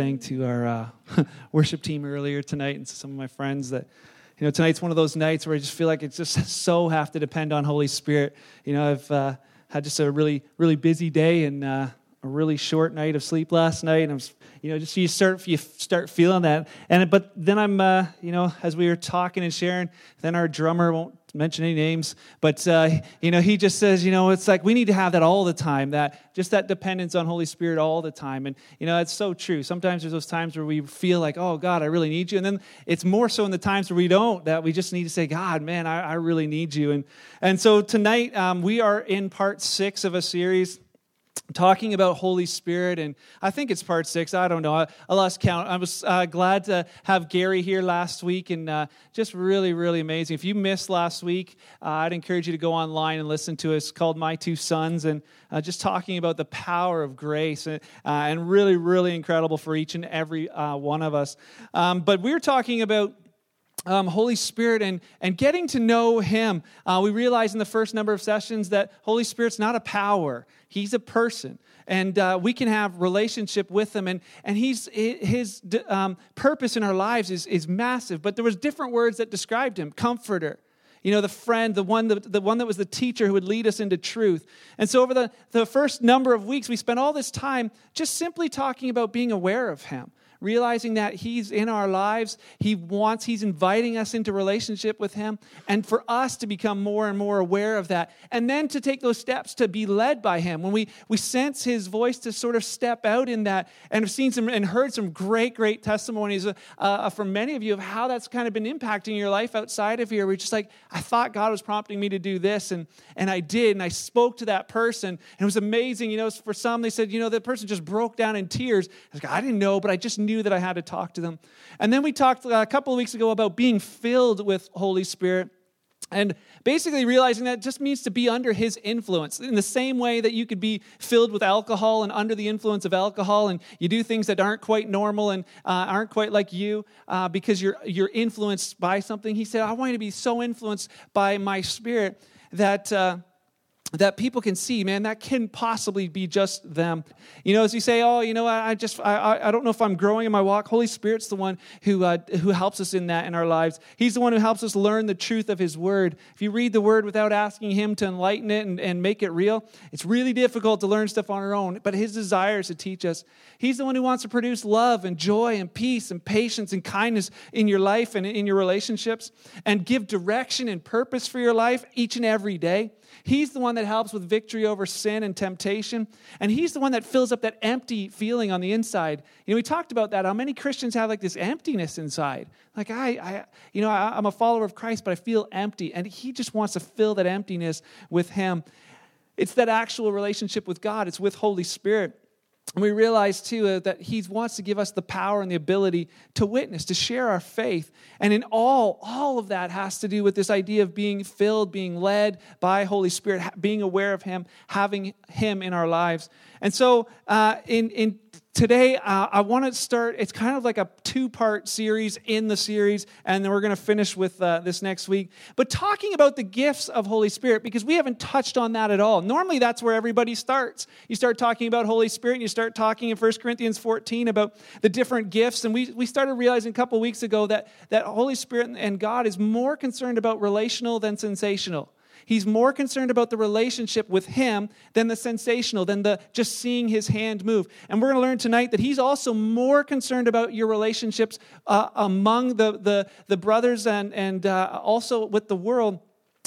saying to our uh, worship team earlier tonight and to some of my friends that, you know, tonight's one of those nights where I just feel like it's just so have to depend on Holy Spirit. You know, I've uh, had just a really, really busy day and uh, a really short night of sleep last night, and I'm, you know, just you start you start feeling that. And but then I'm, uh, you know, as we were talking and sharing, then our drummer won't mention any names, but uh, you know, he just says, you know, it's like we need to have that all the time. That just that dependence on Holy Spirit all the time, and you know, it's so true. Sometimes there's those times where we feel like, oh God, I really need you, and then it's more so in the times where we don't that we just need to say, God, man, I, I really need you. And and so tonight um, we are in part six of a series talking about Holy Spirit, and I think it's part six. I don't know. I, I lost count. I was uh, glad to have Gary here last week, and uh, just really, really amazing. If you missed last week, uh, I'd encourage you to go online and listen to us. called My Two Sons, and uh, just talking about the power of grace, and, uh, and, really, really incredible for each and every uh, one of us. Um, but we we're talking about um, Holy Spirit and, and getting to know Him. Uh, we realized in the first number of sessions that Holy Spirit's not a power, He's a person. And uh, we can have relationship with him, and, and he's, his um, purpose in our lives is, is massive. But there was different words that described him: comforter, you know, the friend, the one, the, the one that was the teacher who would lead us into truth. And so, over the, the first number of weeks, we spent all this time just simply talking about being aware of Him, realizing that He's in our lives. He wants, He's inviting us into relationship with Him, and for us to become more and more aware of that. And then to take those steps to be led by Him. When we, we sense His voice to sort of step out in that, and have seen some and heard some great, great testimonies uh, uh, from many of you of how that's kind of been impacting your life outside of here. We're just like, I thought God was prompting me to do this, and, and I did, and I spoke to that person, and it was amazing. You know, for some, they said, you know, the person just broke down in tears. I like, I didn't know, but I just knew knew that I had to talk to them. And then we talked uh, a couple of weeks ago about being filled with Holy Spirit. And basically realizing that just means to be under his influence. In the same way that you could be filled with alcohol and under the influence of alcohol, and you do things that aren't quite normal and uh, aren't quite like you uh, because you're, you're influenced by something. He said, I want you to be so influenced by my spirit that. Uh, that people can see, man, that can possibly be just them. You know, as you say, oh, you know, I, I just, I, I don't know if I'm growing in my walk. Holy Spirit's the one who, uh, who helps us in that in our lives. He's the one who helps us learn the truth of His Word. If you read the Word without asking Him to enlighten it and, and make it real, it's really difficult to learn stuff on our own. But His desire is to teach us. He's the one who wants to produce love and joy and peace and patience and kindness in your life and in your relationships and give direction and purpose for your life each and every day. He's the one that helps with victory over sin and temptation. And He's the one that fills up that empty feeling on the inside. You know, we talked about that, how many Christians have like this emptiness inside. Like, I, I you know, I, I'm a follower of Christ, but I feel empty. And He just wants to fill that emptiness with Him. It's that actual relationship with God, it's with Holy Spirit. And we realize too uh, that He wants to give us the power and the ability to witness, to share our faith. And in all, all of that has to do with this idea of being filled, being led by Holy Spirit, being aware of Him, having Him in our lives. And so uh, in, in today uh, i want to start it's kind of like a two part series in the series and then we're going to finish with uh, this next week. But talking about the gifts of holy spirit because we haven't touched on that at all. Normally that's where everybody starts. You start talking about holy spirit and you start talking in 1 corinthians 14 about the different gifts and we, we started realizing a couple weeks ago that, that holy spirit and god is more concerned about relational than sensational He's more concerned about the relationship with him than the sensational, than the just seeing his hand move. And we're going to learn tonight that he's also more concerned about your relationships uh, among the, the, the brothers and, and uh, also with the world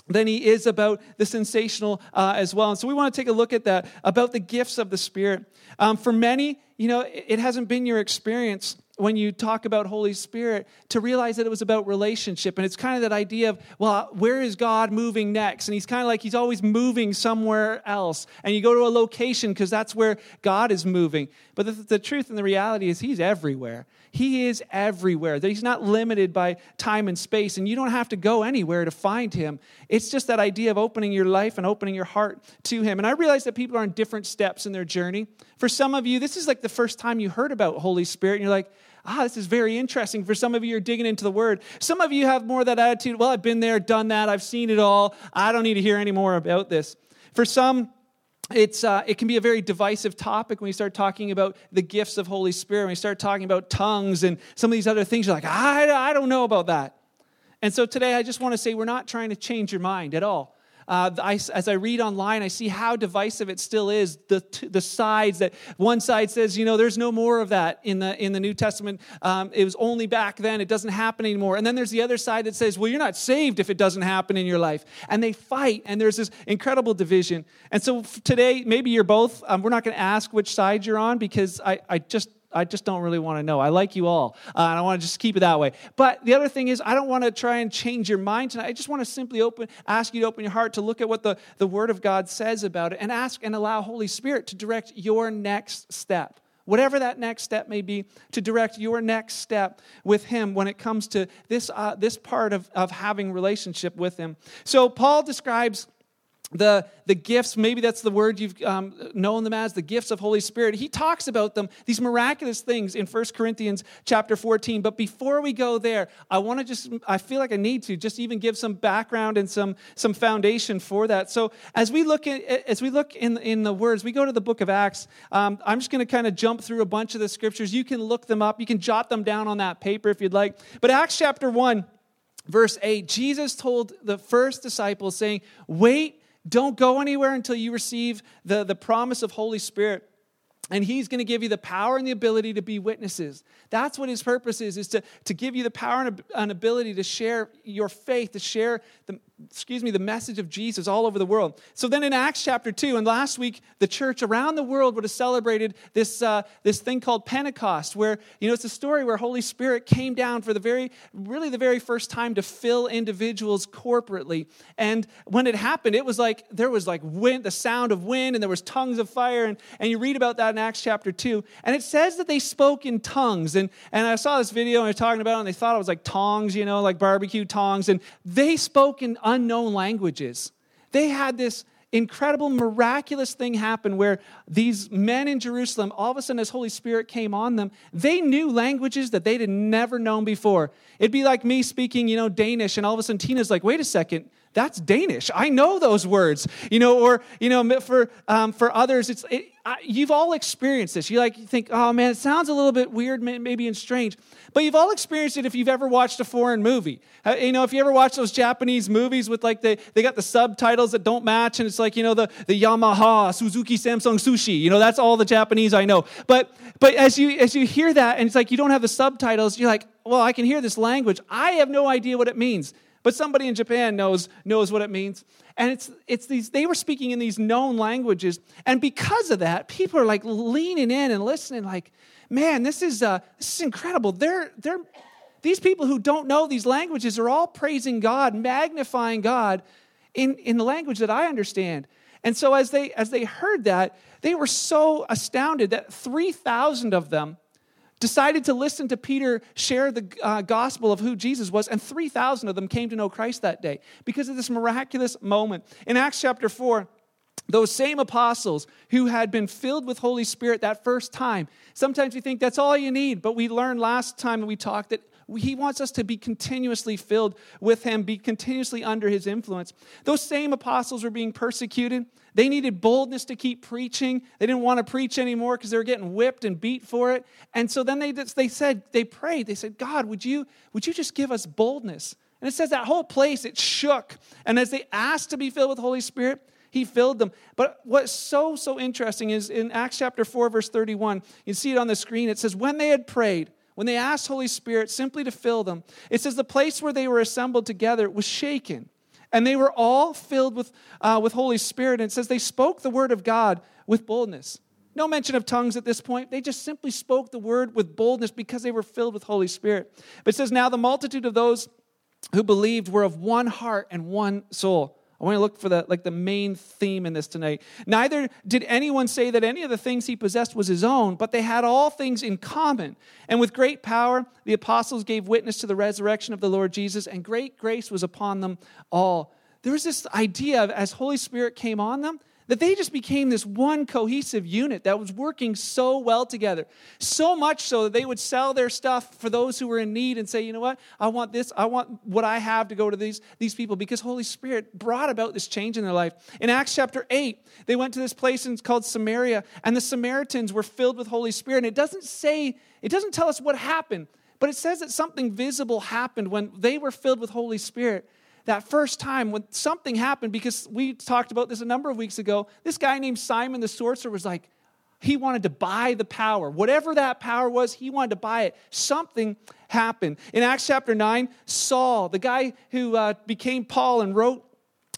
than he is about the sensational uh, as well. And so we want to take a look at that, about the gifts of the Spirit. Um, for many, you know, it hasn't been your experience when you talk about Holy Spirit to realize that it was about relationship. And it's kind of that idea of, well, where is God moving next? And he's kind of like he's always moving somewhere else. And you go to a location because that's where God is moving. But the, the, truth and the reality is he's everywhere. He is everywhere. He's not limited by time and space. And you don't have to go anywhere to find him. It's just that idea of opening your life and opening your heart to him. And I realize that people are on different steps in their journey. For some of you, this is like the first time you heard about Holy Spirit. And you're like, ah, this is very interesting. For some of you, you're digging into the word. Some of you have more of that attitude, well, I've been there, done that, I've seen it all. I don't need to hear any more about this. For some, it's, uh, it can be a very divisive topic when we start talking about the gifts of Holy Spirit. When we start talking about tongues and some of these other things, you're like, I, I don't know about that. And so today I just want to say we're not trying to change your mind at all. Uh, I, as I read online, I see how divisive it still is. The, the sides that one side says, you know, there's no more of that in the, in the New Testament. Um, it was only back then, it doesn't happen anymore. And then there's the other side that says, well, you're not saved if it doesn't happen in your life. And they fight, and there's this incredible division. And so today, maybe you're both. Um, we're not going to ask which side you're on because I, I just I just don't really want to know. I like you all, uh, and I want to just keep it that way. But the other thing is, I don't want to try and change your mind tonight. I just want to simply open, ask you to open your heart to look at what the, the Word of God says about it, and ask and allow Holy Spirit to direct your next step. Whatever that next step may be, to direct your next step with Him when it comes to this, uh, this part of, of having relationship with Him. So, Paul describes the, the gifts, maybe that's the word you've um, known them as, the gifts of Holy Spirit. He talks about them, these miraculous things in 1 Corinthians chapter 14. But before we go there, I want to just, I feel like I need to just even give some background and some, some foundation for that. So as we look at, as we look in, in the words, we go to the book of Acts. Um, I'm just going to kind of jump through a bunch of the scriptures. You can look them up. You can jot them down on that paper if you'd like. But Acts chapter 1, verse 8, Jesus told the first disciples saying, wait don't go anywhere until you receive the, the promise of Holy Spirit. And he's going to give you the power and the ability to be witnesses. That's what his purpose is, is to, to give you the power and an ability to share your faith, to share the, excuse me, the message of Jesus all over the world. So then in Acts chapter 2, and last week, the church around the world would have celebrated this, uh, this thing called Pentecost, where, you know, it's a story where Holy Spirit came down for the very, really the very first time to fill individuals corporately. And when it happened, it was like, there was like wind, the sound of wind, and there was tongues of fire. And, and you read about that in Acts chapter 2. And it says that they spoke in tongues. And, and I saw this video and they're talking about it, and they thought it was like tongs, you know, like barbecue tongs. And they spoke in unknown languages. They had this incredible, miraculous thing happen where these men in Jerusalem, all of a sudden, as Holy Spirit came on them, they knew languages that they'd never known before. It'd be like me speaking, you know, Danish, and all of a sudden Tina's like, wait a second, that's Danish. I know those words, you know, or, you know, for, um, for others, it's, it, I, you've all experienced this. You like you think, oh man, it sounds a little bit weird, maybe and strange, but you've all experienced it if you've ever watched a foreign movie. Uh, you know, if you ever watch those Japanese movies with like the they got the subtitles that don't match, and it's like you know the the Yamaha, Suzuki, Samsung, Sushi. You know, that's all the Japanese I know. But but as you as you hear that, and it's like you don't have the subtitles, you're like, well, I can hear this language. I have no idea what it means but somebody in Japan knows, knows what it means. And it's, it's these, they were speaking in these known languages. And because of that, people are like leaning in and listening, like, man, this is, uh, this is incredible. They're, they're, these people who don't know these languages are all praising God, magnifying God in, in the language that I understand. And so as they, as they heard that, they were so astounded that 3,000 of them decided to listen to Peter share the uh, gospel of who Jesus was, and 3,000 of them came to know Christ that day because of this miraculous moment. In Acts chapter 4, those same apostles who had been filled with Holy Spirit that first time, sometimes we think that's all you need, but we learned last time we talked that he wants us to be continuously filled with him, be continuously under his influence. Those same apostles were being persecuted. They needed boldness to keep preaching. They didn't want to preach anymore because they were getting whipped and beat for it. And so then they, they said, they prayed, they said, God, would you, would you just give us boldness? And it says that whole place, it shook. And as they asked to be filled with Holy Spirit, he filled them. But what's so, so interesting is in Acts chapter 4, verse 31, you see it on the screen. It says, When they had prayed, when they asked Holy Spirit simply to fill them, it says the place where they were assembled together was shaken and they were all filled with, uh, with Holy Spirit. And it says they spoke the word of God with boldness. No mention of tongues at this point. They just simply spoke the word with boldness because they were filled with Holy Spirit. But it says, Now the multitude of those who believed were of one heart and one soul. I want to look for the like the main theme in this tonight. Neither did anyone say that any of the things he possessed was his own, but they had all things in common. And with great power, the apostles gave witness to the resurrection of the Lord Jesus, and great grace was upon them all. There was this idea of as Holy Spirit came on them, that they just became this one cohesive unit that was working so well together. So much so that they would sell their stuff for those who were in need and say, you know what, I want this, I want what I have to go to these, these people because Holy Spirit brought about this change in their life. In Acts chapter 8, they went to this place and it's called Samaria, and the Samaritans were filled with Holy Spirit. And it doesn't say, it doesn't tell us what happened, but it says that something visible happened when they were filled with Holy Spirit that first time when something happened, because we talked about this a number of weeks ago, this guy named Simon the sorcerer was like, he wanted to buy the power. Whatever that power was, he wanted to buy it. Something happened. In Acts chapter 9, Saul, the guy who uh, became Paul and wrote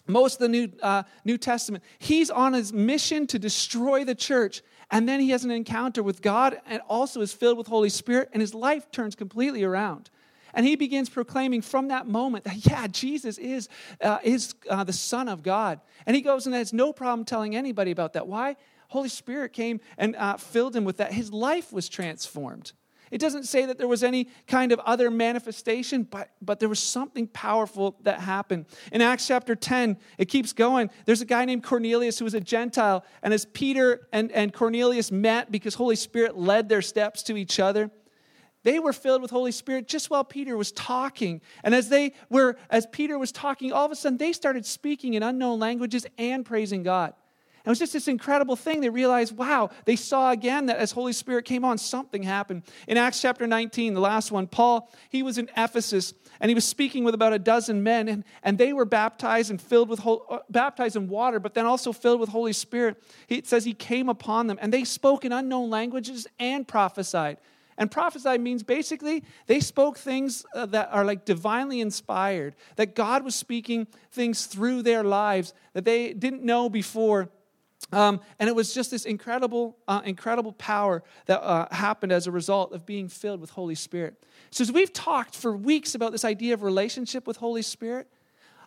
most of the New, uh, New Testament, he's on his mission to destroy the church. And then he has an encounter with God and also is filled with Holy Spirit, and his life turns completely around. And he begins proclaiming from that moment that, yeah, Jesus is, uh, is uh, the Son of God. And he goes and has no problem telling anybody about that. Why? Holy Spirit came and uh, filled him with that. His life was transformed. It doesn't say that there was any kind of other manifestation, but, but there was something powerful that happened. In Acts chapter 10, it keeps going. There's a guy named Cornelius who was a Gentile, and as Peter and, and Cornelius met because Holy Spirit led their steps to each other, they were filled with Holy Spirit just while Peter was talking. And as they were, as Peter was talking, all of a sudden they started speaking in unknown languages and praising God. And it was just this incredible thing. They realized, wow, they saw again that as Holy Spirit came on, something happened. In Acts chapter 19, the last one, Paul, he was in Ephesus and he was speaking with about a dozen men, and, and they were baptized and filled with uh, baptized in water, but then also filled with Holy Spirit. He, it says he came upon them, and they spoke in unknown languages and prophesied. And prophesy means basically they spoke things uh, that are like divinely inspired, that God was speaking things through their lives that they didn't know before. Um, and it was just this incredible, uh, incredible power that uh, happened as a result of being filled with Holy Spirit. So, as we've talked for weeks about this idea of relationship with Holy Spirit,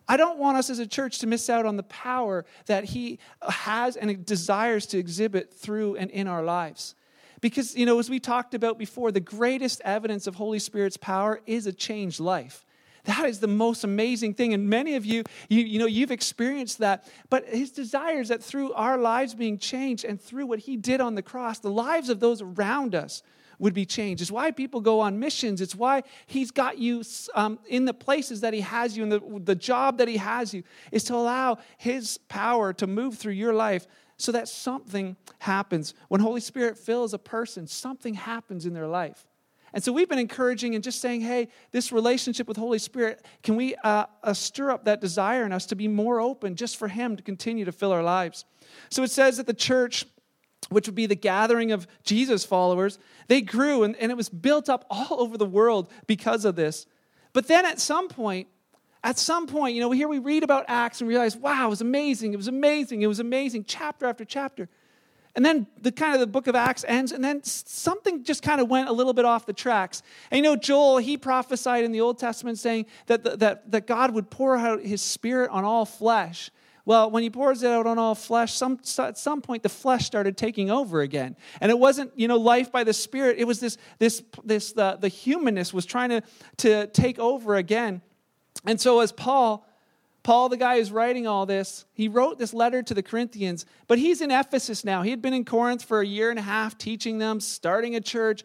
I don't want us as a church to miss out on the power that He has and desires to exhibit through and in our lives. Because, you know, as we talked about before, the greatest evidence of Holy Spirit's power is a changed life. That is the most amazing thing. And many of you, you, you know, you've experienced that. But his desire is that through our lives being changed and through what he did on the cross, the lives of those around us would be changed. It's why people go on missions. It's why he's got you um, in the places that he has you, and the, the job that he has you, is to allow his power to move through your life so that something happens. When Holy Spirit fills a person, something happens in their life. And so we've been encouraging and just saying, hey, this relationship with Holy Spirit, can we uh, uh, stir up that desire in us to be more open just for Him to continue to fill our lives? So it says that the church, which would be the gathering of Jesus followers, they grew and, and it was built up all over the world because of this. But then at some point, at some point, you know, here we read about Acts and realize, wow, it was amazing, it was amazing, it was amazing, chapter after chapter. And then the kind of the book of Acts ends, and then something just kind of went a little bit off the tracks. And you know, Joel, he prophesied in the Old Testament saying that, the, that, that God would pour out his spirit on all flesh. Well, when he pours it out on all flesh, some, at some point the flesh started taking over again. And it wasn't, you know, life by the Spirit. It was this, this, this the, the humanness was trying to, to take over again. And so, as Paul, Paul, the guy who's writing all this, he wrote this letter to the Corinthians, but he's in Ephesus now. He had been in Corinth for a year and a half, teaching them, starting a church,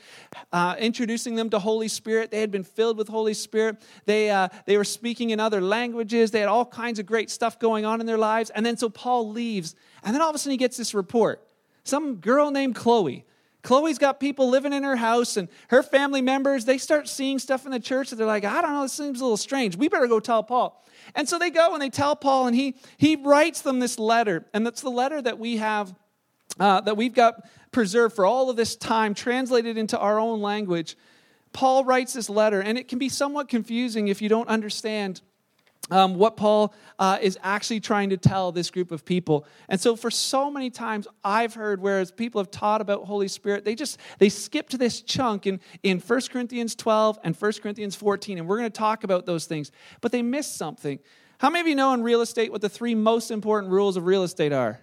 uh, introducing them to Holy Spirit. They had been filled with Holy Spirit. They, uh, they were speaking in other languages. They had all kinds of great stuff going on in their lives. And then so Paul leaves, and then all of a sudden he gets this report. Some girl named Chloe Chloe's got people living in her house, and her family members, they start seeing stuff in the church that they're like, I don't know, this seems a little strange. We better go tell Paul. And so they go and they tell Paul, and he, he writes them this letter. And that's the letter that we have, uh, that we've got preserved for all of this time, translated into our own language. Paul writes this letter, and it can be somewhat confusing if you don't understand um, what Paul uh, is actually trying to tell this group of people. And so for so many times I've heard whereas people have taught about Holy Spirit, they just they skip to this chunk in, in 1 Corinthians 12 and 1 Corinthians 14, and we're going to talk about those things, but they miss something. How many of you know in real estate what the three most important rules of real estate are?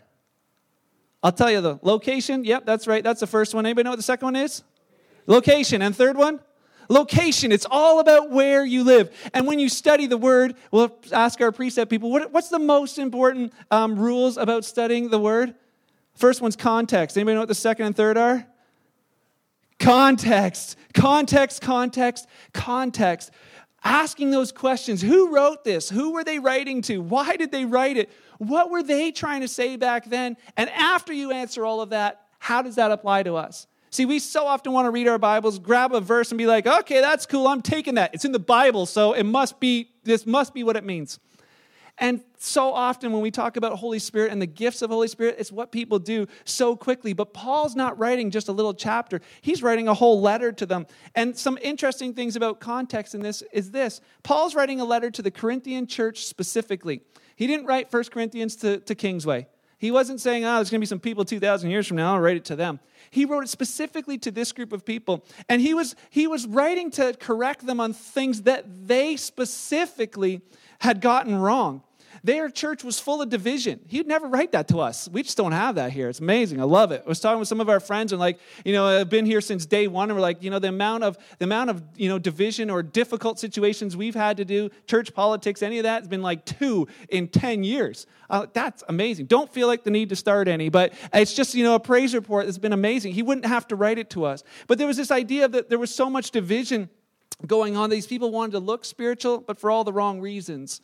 I'll tell you the location. Yep, that's right. That's the first one. Anybody know what the second one is? Location. And third one? Location. It's all about where you live. And when you study the word, we'll ask our precept people, what, what's the most important um, rules about studying the word? First one's context. Anybody know what the second and third are? Context, context, context, context. Asking those questions who wrote this? Who were they writing to? Why did they write it? What were they trying to say back then? And after you answer all of that, how does that apply to us? See, we so often want to read our Bibles, grab a verse, and be like, okay, that's cool, I'm taking that. It's in the Bible, so it must be, this must be what it means. And so often when we talk about Holy Spirit and the gifts of Holy Spirit, it's what people do so quickly. But Paul's not writing just a little chapter, he's writing a whole letter to them. And some interesting things about context in this is this Paul's writing a letter to the Corinthian church specifically. He didn't write 1 Corinthians to, to Kingsway. He wasn't saying, oh, there's going to be some people 2,000 years from now, I'll write it to them. He wrote it specifically to this group of people. And he was, he was writing to correct them on things that they specifically had gotten wrong. Their church was full of division. He'd never write that to us. We just don't have that here. It's amazing. I love it. I was talking with some of our friends and like, you know, I've been here since day one and we're like, you know, the amount of the amount of, you know, division or difficult situations we've had to do, church politics, any of that has been like two in 10 years. Uh, that's amazing. Don't feel like the need to start any, but it's just, you know, a praise report that's been amazing. He wouldn't have to write it to us. But there was this idea that there was so much division going on. These people wanted to look spiritual, but for all the wrong reasons.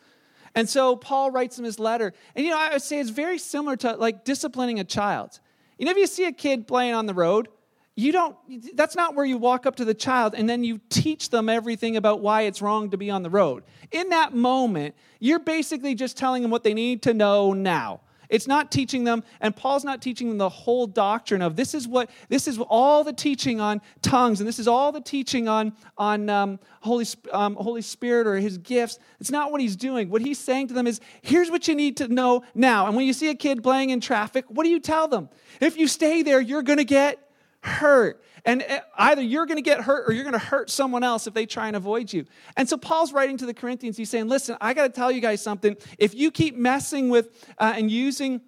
And so Paul writes him his letter. And you know, I would say it's very similar to like disciplining a child. You know, if you see a kid playing on the road, you don't that's not where you walk up to the child and then you teach them everything about why it's wrong to be on the road. In that moment, you're basically just telling them what they need to know now. It's not teaching them, and Paul's not teaching them the whole doctrine of this is what this is all the teaching on tongues, and this is all the teaching on on um, Holy um, Holy Spirit or His gifts. It's not what he's doing. What he's saying to them is, here's what you need to know now. And when you see a kid playing in traffic, what do you tell them? If you stay there, you're going to get hurt. And eh, either you're going to get hurt or you're going to hurt someone else if they try and avoid you. And so Paul's writing to the Corinthians. He's saying, listen, I got to tell you guys something. If you keep messing with uh, and using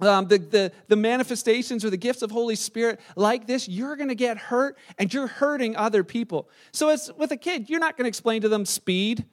um, the, the, the manifestations or the gifts of Holy Spirit like this, you're going to get hurt and you're hurting other people. So, as with a kid, you're not going to explain to them speed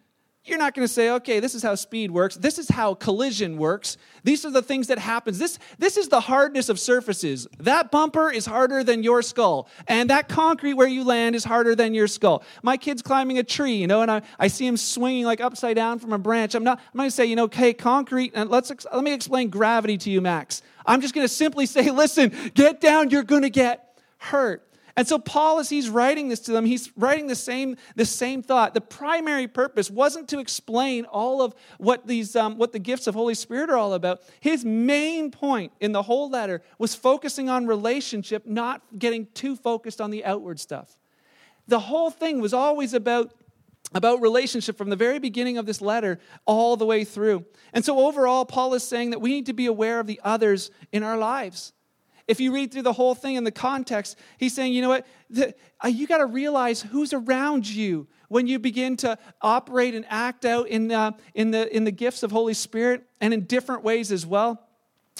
you're not going to say, okay, this is how speed works. This is how collision works. These are the things that happens. This, this is the hardness of surfaces. That bumper is harder than your skull. And that concrete where you land is harder than your skull. My kid's climbing a tree, you know, and I, I see him swinging like upside down from a branch. I'm not, I'm going to say, you know, okay, concrete, and let's, let me explain gravity to you, Max. I'm just going to simply say, listen, get down, you're going to get hurt. And so Paul, as he's writing this to them, he's writing the same, the same thought. The primary purpose wasn't to explain all of what these um, what the gifts of Holy Spirit are all about. His main point in the whole letter was focusing on relationship, not getting too focused on the outward stuff. The whole thing was always about about relationship from the very beginning of this letter all the way through. And so, overall, Paul is saying that we need to be aware of the others in our lives. If you read through the whole thing in the context, he's saying, you know what? The, uh, you got to realize who's around you when you begin to operate and act out in, uh, in, the, in the gifts of Holy Spirit and in different ways as well.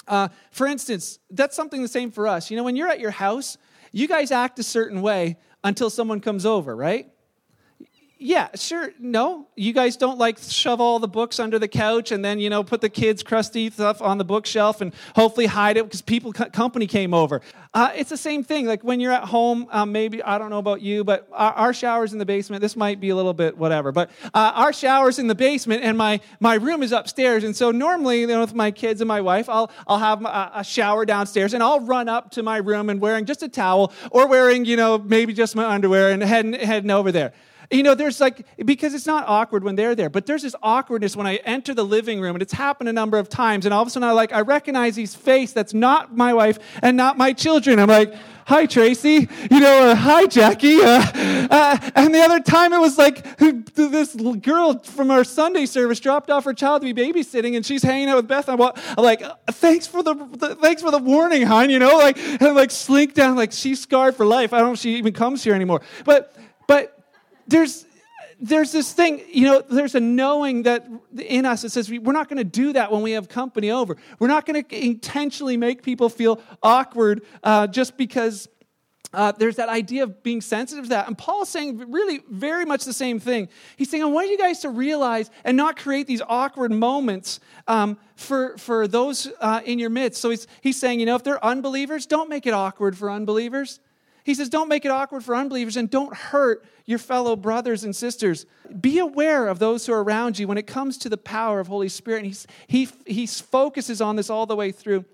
Uh, for instance, that's something the same for us. You know, when you're at your house, you guys act a certain way until someone comes over, right? Yeah, sure. No, you guys don't like shove all the books under the couch and then you know put the kids' crusty stuff on the bookshelf and hopefully hide it because people company came over. Uh, it's the same thing. Like when you're at home, um, maybe I don't know about you, but our, our, showers in the basement. This might be a little bit whatever, but uh, our showers in the basement and my my room is upstairs. And so normally, you know, with my kids and my wife, I'll I'll have a, a shower downstairs and I'll run up to my room and wearing just a towel or wearing you know maybe just my underwear and heading heading over there. You know, there's like, because it's not awkward when they're there, but there's this awkwardness when I enter the living room, and it's happened a number of times, and all of a sudden I like, I recognize his face that's not my wife and not my children. I'm like, hi, Tracy. You know, uh, hi, Jackie. Uh, uh, and the other time it was like this girl from our Sunday service dropped off her child to be babysitting, and she's hanging out with Beth. I'm like, thanks for the, the, thanks for the warning, hon. You know, like, and like slink down, like she's scarred for life. I don't know if she even comes here anymore. But, but there's there's this thing, you know, there's a knowing that in us that says we're not going to do that when we have company over. We're not going to intentionally make people feel awkward uh, just because uh, there's that idea of being sensitive to that. And Paul's saying really very much the same thing. He's saying, I want you guys to realize and not create these awkward moments um, for, for those uh, in your midst. So he's, he's saying, you know, if they're unbelievers, don't make it awkward for unbelievers. He says, don't make it awkward for unbelievers and don't hurt your fellow brothers and sisters. Be aware of those who are around you when it comes to the power of Holy Spirit. And he's, he, he focuses on this all the way through.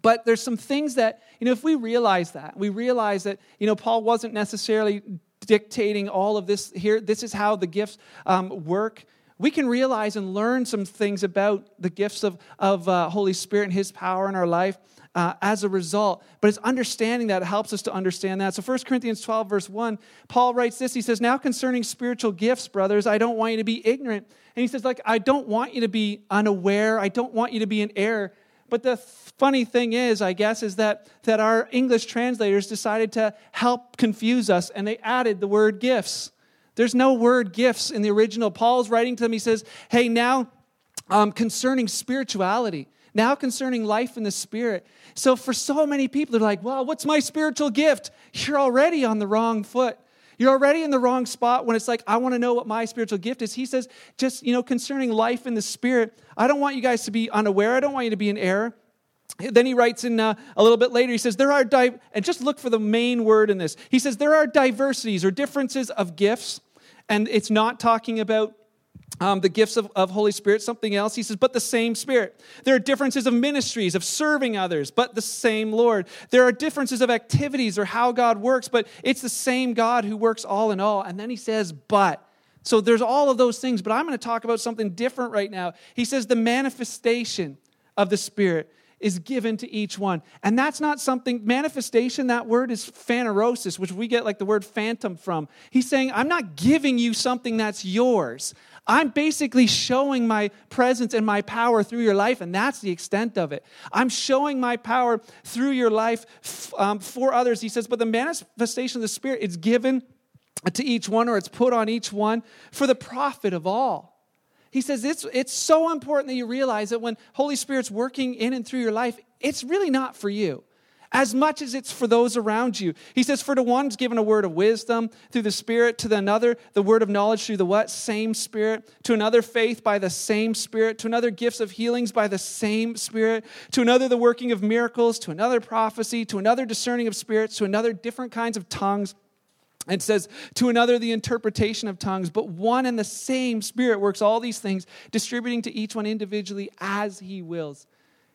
But there's some things that, you know, if we realize that, we realize that, you know, Paul wasn't necessarily dictating all of this here. This is how the gifts um, work. We can realize and learn some things about the gifts of, of uh, Holy Spirit and His power in our life. Uh, as a result. But it's understanding that helps us to understand that. So 1 Corinthians 12, verse 1, Paul writes this. He says, Now concerning spiritual gifts, brothers, I don't want you to be ignorant. And he says, like, I don't want you to be unaware. I don't want you to be in error. But the funny thing is, I guess, is that, that our English translators decided to help confuse us and they added the word gifts. There's no word gifts in the original. Paul's writing to them, he says, Hey, now um, concerning spirituality, now concerning life in the spirit. So for so many people, they're like, Well, what's my spiritual gift? You're already on the wrong foot. You're already in the wrong spot when it's like, I want to know what my spiritual gift is. He says, just, you know, concerning life in the spirit, I don't want you guys to be unaware. I don't want you to be in error. Then he writes in uh, a little bit later, he says, There are, di-, and just look for the main word in this. He says, There are diversities or differences of gifts, and it's not talking about um, the gifts of, of Holy Spirit, something else. He says, but the same Spirit. There are differences of ministries, of serving others, but the same Lord. There are differences of activities or how God works, but it's the same God who works all in all. And then he says, but. So there's all of those things, but I'm going to talk about something different right now. He says, the manifestation of the Spirit is given to each one. And that's not something, manifestation, that word is phanerosis, which we get like the word phantom from. He's saying, I'm not giving you something that's yours. I'm basically showing my presence and my power through your life, and that's the extent of it. I'm showing my power through your life um, for others. He says, but the manifestation of the Spirit is given to each one, or it's put on each one for the profit of all. He says it's, it's so important that you realize that when Holy Spirit's working in and through your life, it's really not for you as much as it's for those around you. He says, For the one's given a word of wisdom through the Spirit, to the another, the word of knowledge through the what? Same Spirit. To another, faith by the same Spirit. To another, gifts of healings by the same Spirit. To another, the working of miracles. To another, prophecy. To another, discerning of spirits. To another, different kinds of tongues. It says, to another, the interpretation of tongues, but one and the same Spirit works all these things, distributing to each one individually as He wills.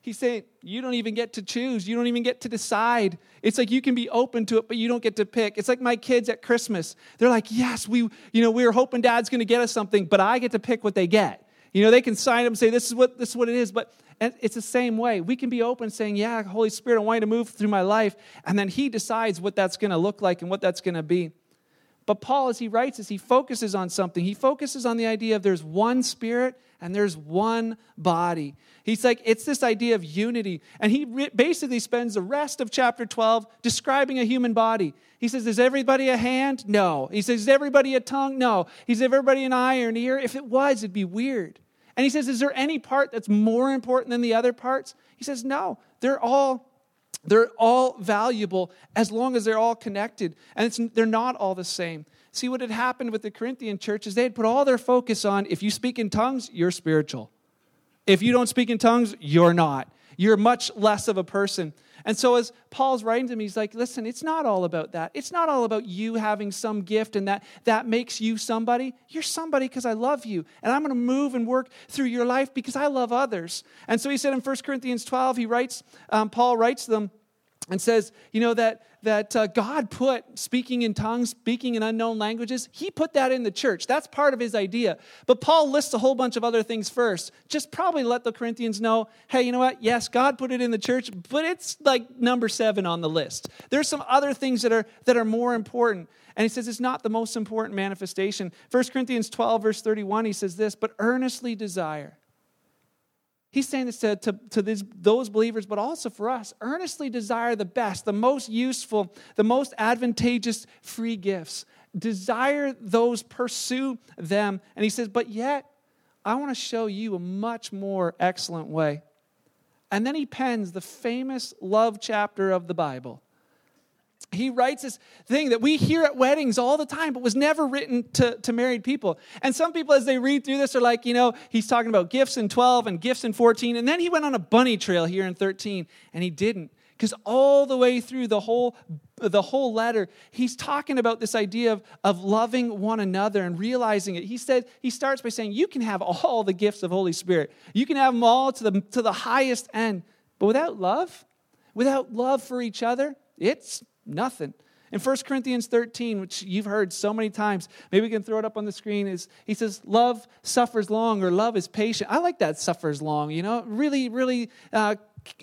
He's saying, you don't even get to choose. You don't even get to decide. It's like you can be open to it, but you don't get to pick. It's like my kids at Christmas. They're like, yes, we, you know, we were hoping dad's going to get us something, but I get to pick what they get. You know, they can sign up and say, this is what, this is what it is, but it's the same way. We can be open saying, yeah, Holy Spirit, I want you to move through my life. And then He decides what that's going to look like and what that's going to be. But Paul, as he writes this, he focuses on something. He focuses on the idea of there's one spirit and there's one body. He's like, it's this idea of unity. And he re- basically spends the rest of chapter 12 describing a human body. He says, Is everybody a hand? No. He says, Is everybody a tongue? No. He says, Everybody an eye or an ear? If it was, it'd be weird. And he says, Is there any part that's more important than the other parts? He says, No. They're all they're all valuable as long as they're all connected, and they're not all the same. See, what had happened with the Corinthian church is they had put all their focus on if you speak in tongues, you're spiritual. If you don't speak in tongues, you're not. You're much less of a person. And so, as Paul's writing to me, he's like, listen, it's not all about that. It's not all about you having some gift and that that makes you somebody. You're somebody because I love you. And I'm going to move and work through your life because I love others. And so he said in 1 Corinthians 12, he writes, um, Paul writes them and says, you know, that, that uh, God put speaking in tongues, speaking in unknown languages, he put that in the church. That's part of his idea. But Paul lists a whole bunch of other things first. Just probably let the Corinthians know, hey, you know what? Yes, God put it in the church, but it's like number seven on the list. There's some other things that are, that are more important. And he says it's not the most important manifestation. 1 Corinthians 12, verse 31, he says this, but earnestly desire He's saying this to, to, to these, those believers, but also for us. Earnestly desire the best, the most useful, the most advantageous free gifts. Desire those, pursue them. And he says, but yet, I want to show you a much more excellent way. And then he pens the famous love chapter of the Bible. He writes this thing that we hear at weddings all the time, but was never written to, to married people. And some people, as they read through this, are like, you know, he's talking about gifts in 12 and gifts in 14. And then he went on a bunny trail here in 13, and he didn't. Because all the way through the whole, the whole letter, he's talking about this idea of, of loving one another and realizing it. He said, he starts by saying, You can have all the gifts of Holy Spirit. You can have them all to the, to the highest end. But without love, without love for each other, it's Nothing. In 1 Corinthians 13, which you've heard so many times, maybe we can throw it up on the screen, is he says, Love suffers long or love is patient. I like that suffers long, you know, really, really uh,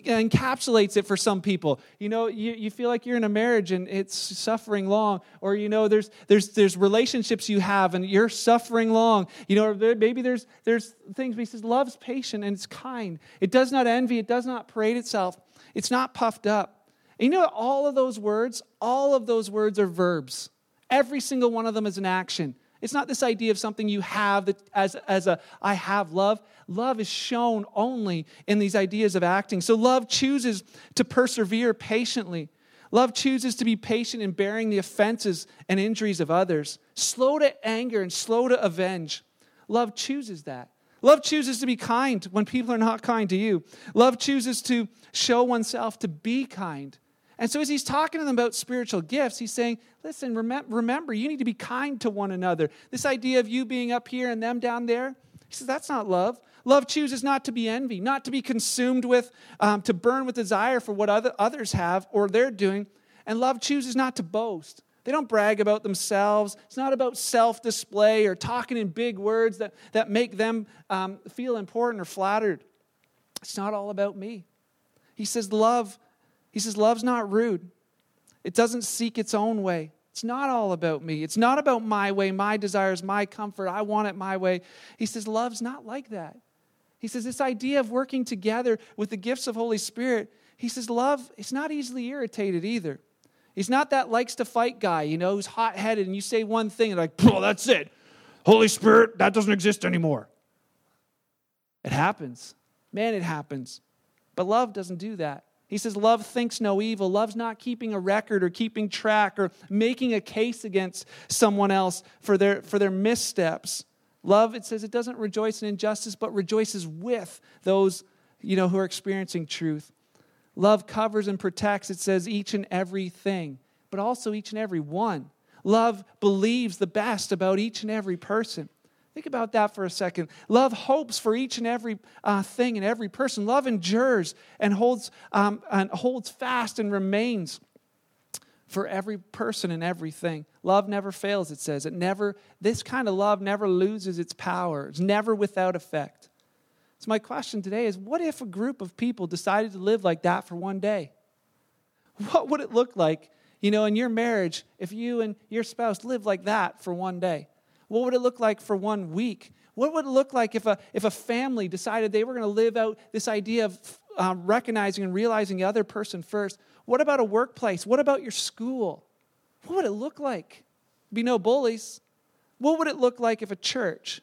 encapsulates it for some people. You know, you, you feel like you're in a marriage and it's suffering long, or you know, there's there's there's relationships you have and you're suffering long. You know, maybe there's there's things. But he says, love's patient and it's kind. It does not envy. It does not parade itself. It's not puffed up. And you know what? All of those words, all of those words are verbs. Every single one of them is an action. It's not this idea of something you have that as, as a I have love. Love is shown only in these ideas of acting. So love chooses to persevere patiently. Love chooses to be patient in bearing the offenses and injuries of others, slow to anger and slow to avenge. Love chooses that. Love chooses to be kind when people are not kind to you. Love chooses to show oneself to be kind and so, as he's talking to them about spiritual gifts, he's saying, Listen, remember, you need to be kind to one another. This idea of you being up here and them down there, he says, That's not love. Love chooses not to be envy, not to be consumed with, um, to burn with desire for what other, others have or they're doing. And love chooses not to boast. They don't brag about themselves. It's not about self display or talking in big words that, that make them um, feel important or flattered. It's not all about me. He says, Love he says, Love's not rude, it doesn't seek its own way. It's not all about me. It's not about my way, my desires, my comfort. I want it my way. He says, Love's not like that. He says, This idea of working together with the gifts of Holy Spirit, he says, Love, it's not easily irritated either. He's not that likes to fight guy, you know, who's hot headed and you say one thing and like, oh, that's it. Holy Spirit, that doesn't exist anymore. It happens. Man, it happens. But love doesn't do that. He says, Love thinks no evil. Love's not keeping a record or keeping track or making a case against someone else for their, for their missteps. Love, it says, it doesn't rejoice in injustice, but rejoices with those you know, who are experiencing truth. Love covers and protects, it says, each and every thing, but also each and every one. Love believes the best about each and every person. Think about that for a second. Love hopes for each and every uh, thing and every person. Love endures and holds, um, and holds fast and remains for every person and everything. Love never fails, it says. It never, this kind of love never loses its power. It's never without effect. So my question today is what if a group of people decided to live like that for one day? What would it look like, you know, in your marriage if you and your spouse lived like that for one day? What would it look like for one week? What would it look like if a, if a family decided they were going to live out this idea of um, recognizing and realizing the other person first? What about a workplace? What about your school? What would it look like? Be no bullies. What would it look like if a church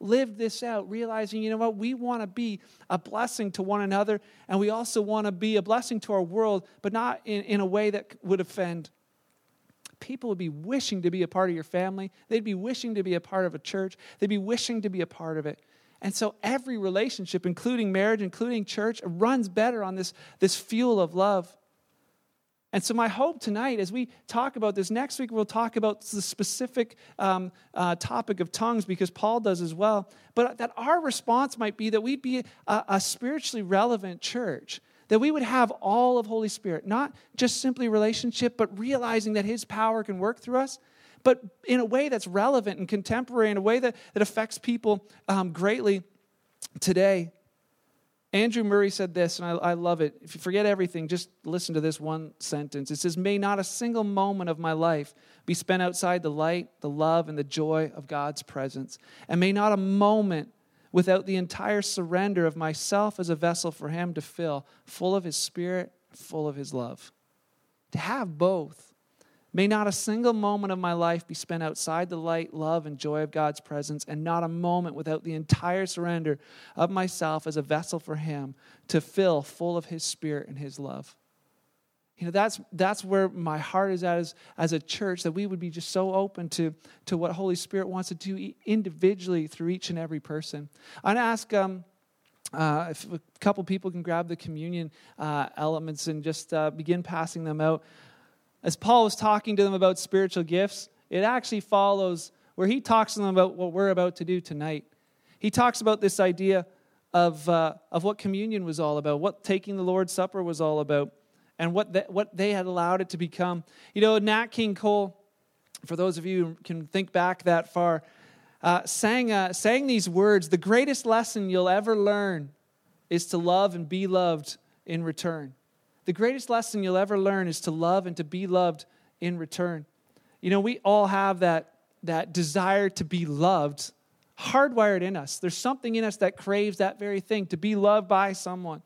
lived this out, realizing, you know what, we want to be a blessing to one another, and we also want to be a blessing to our world, but not in, in a way that would offend people would be wishing to be a part of your family. They'd be wishing to be a part of a church. They'd be wishing to be a part of it. And so every relationship, including marriage, including church, runs better on this, this fuel of love. And so, my hope tonight, as we talk about this, next week we'll talk about the specific um, uh, topic of tongues because Paul does as well. But that our response might be that we'd be a, a spiritually relevant church that we would have all of Holy Spirit, not just simply relationship, but realizing that His power can work through us, but in a way that's relevant and contemporary, in a way that, that affects people um, greatly today. Andrew Murray said this, and I, I, love it. If you forget everything, just listen to this one sentence. It says, May not a single moment of my life be spent outside the light, the love, and the joy of God's presence. And may not a moment without the entire surrender of myself as a vessel for Him to fill, full of His Spirit, full of His love. To have both. May not a single moment of my life be spent outside the light, love, and joy of God's presence, and not a moment without the entire surrender of myself as a vessel for Him to fill, full of His Spirit and His love. You know, that's, that's where my heart is at as, as a church, that we would be just so open to, to what Holy Spirit wants to do individually through each and every person. I'm going to ask um, uh, if a couple people can grab the communion uh, elements and just uh, begin passing them out. As Paul was talking to them about spiritual gifts, it actually follows where he talks to them about what we're about to do tonight. He talks about this idea of, uh, of what communion was all about, what taking the Lord's Supper was all about and what, the, what they had allowed it to become. You know, Nat King Cole, for those of you who can think back that far, uh, sang, uh, sang these words The greatest lesson you'll ever learn is to love and be loved in return. The greatest lesson you'll ever learn is to love and to be loved in return. You know, we all have that, that desire to be loved hardwired in us. There's something in us that craves that very thing, to be loved by someone.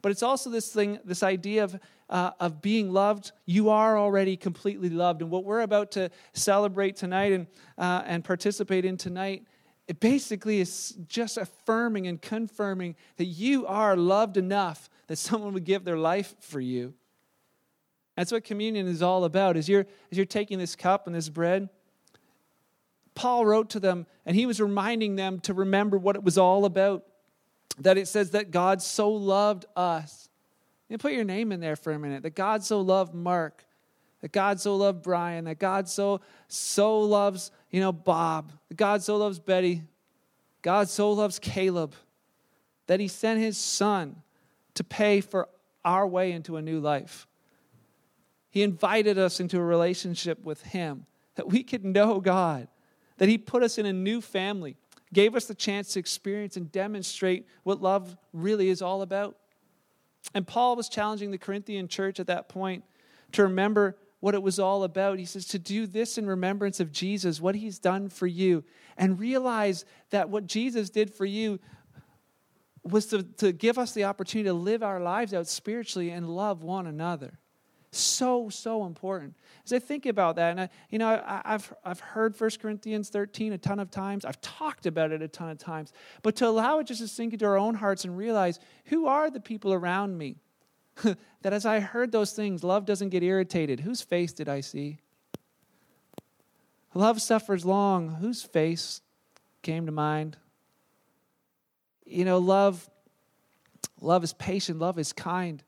But it's also this thing, this idea of uh, of being loved, you are already completely loved. And what we're about to celebrate tonight and, uh, and participate in tonight, it basically is just affirming and confirming that you are loved enough that someone would give their life for you. That's what communion is all about. As you're, as you're taking this cup and this bread, Paul wrote to them and he was reminding them to remember what it was all about. That it says that God so loved us you put your name in there for a minute. That God so loved Mark, that God so loved Brian, that God so so loves, you know, Bob, that God so loves Betty, God so loves Caleb, that he sent his son to pay for our way into a new life. He invited us into a relationship with him, that we could know God, that he put us in a new family, gave us the chance to experience and demonstrate what love really is all about. And Paul was challenging the Corinthian church at that point to remember what it was all about. He says, to do this in remembrance of Jesus, what he's done for you, and realize that what Jesus did for you was to, to give us the opportunity to live our lives out spiritually and love one another. So, so important. As I think about that, and I, you know, I, have I've heard 1 Corinthians 13 a ton of times. I've talked about it a ton of times. But to allow it just to sink into our own hearts and realize who are the people around me? that as I heard those things, love doesn't get irritated. Whose face did I see? Love suffers long. Whose face came to mind? You know, love love is patient, love is kind.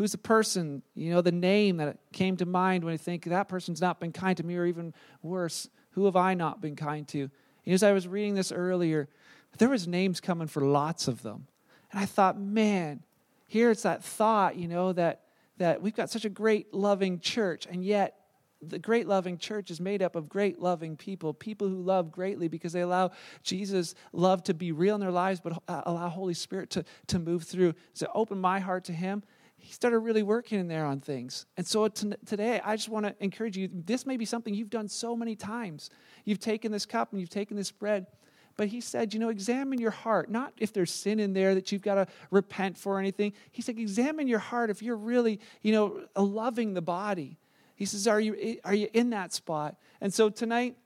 Who's the person, you know, the name that came to mind when I think that person's not been kind to me, or even worse, who have I not been kind to? And as I was reading this earlier, there was names coming for lots of them. And I thought, man, here it's that thought, you know, that that we've got such a great loving church, and yet the great loving church is made up of great loving people, people who love greatly because they allow Jesus' love to be real in their lives, but uh, allow Holy Spirit to, to move through. So open my heart to Him he started really working in there on things. And so t- today, I just want to encourage you. This may be something you've done so many times. You've taken this cup and you've taken this bread. But he said, you know, examine your heart. Not if there's sin in there that you've got to repent for or anything. He said, examine your heart if you're really, you know, loving the body. He says, are you, eh, are you in that spot? And so tonight,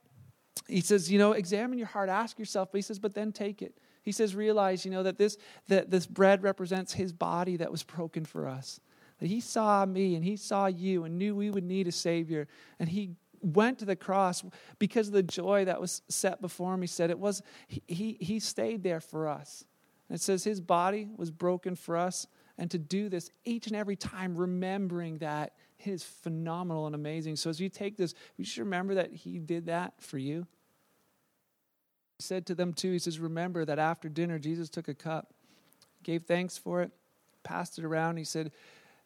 he says, you know, examine your heart, ask yourself. But he says, but then take it. He says, realize, you know, that this, that this bread represents his body that was broken for us. That he saw me and he saw you and knew we would need a Savior. And he went to the cross because of the joy that was set before him. He said it was, he, he, stayed there for us. And it says his body was broken for us. And to do this each and every time, remembering that it is phenomenal and amazing. So as you take this, you should remember that he did that for you. He said to them too, he says, Remember that after dinner, Jesus took a cup, gave thanks for it, passed it around. He said,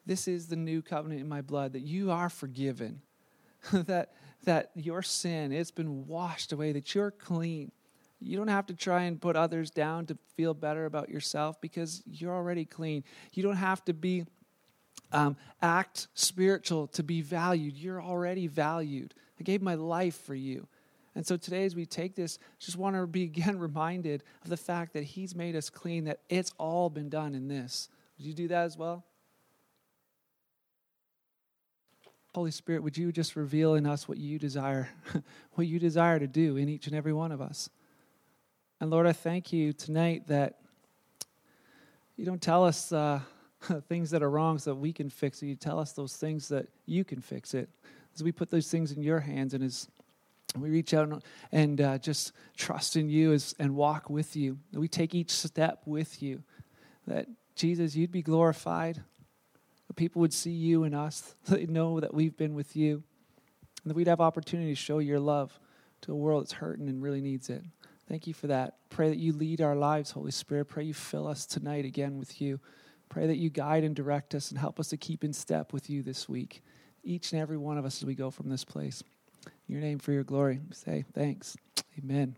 This is the new covenant in my blood, that you are forgiven, that, that your sin, it's been washed away, that you're clean. You don't have to try and put others down to feel better about yourself because you're already clean. You don't have to be um, act spiritual to be valued. You're already valued. I gave my life for you. And so today, as we take this, just want to be again reminded of the fact that He's made us clean, that it's all been done in this. Would you do that as well? Holy Spirit, would you just reveal in us what you desire, what you desire to do in each and every one of us? And Lord, I thank you tonight that you don't tell us uh, things that are wrong so that we can fix it. You tell us those things that you can fix it. As we put those things in your hands and as we reach out and, uh, just trust in you as, and walk with you, we take each step with you, that Jesus, you'd be glorified, that people would see you and us, they know that we've been with you, and that we'd have opportunity to show your love to a world that's hurting and really needs it. Thank you for that. Pray that you lead our lives, Holy Spirit. Pray you fill us tonight again with you. Pray that you guide and direct us and help us to keep in step with you this week, each and every one of us as we go from this place. Your name, for your glory, say thanks. Amen.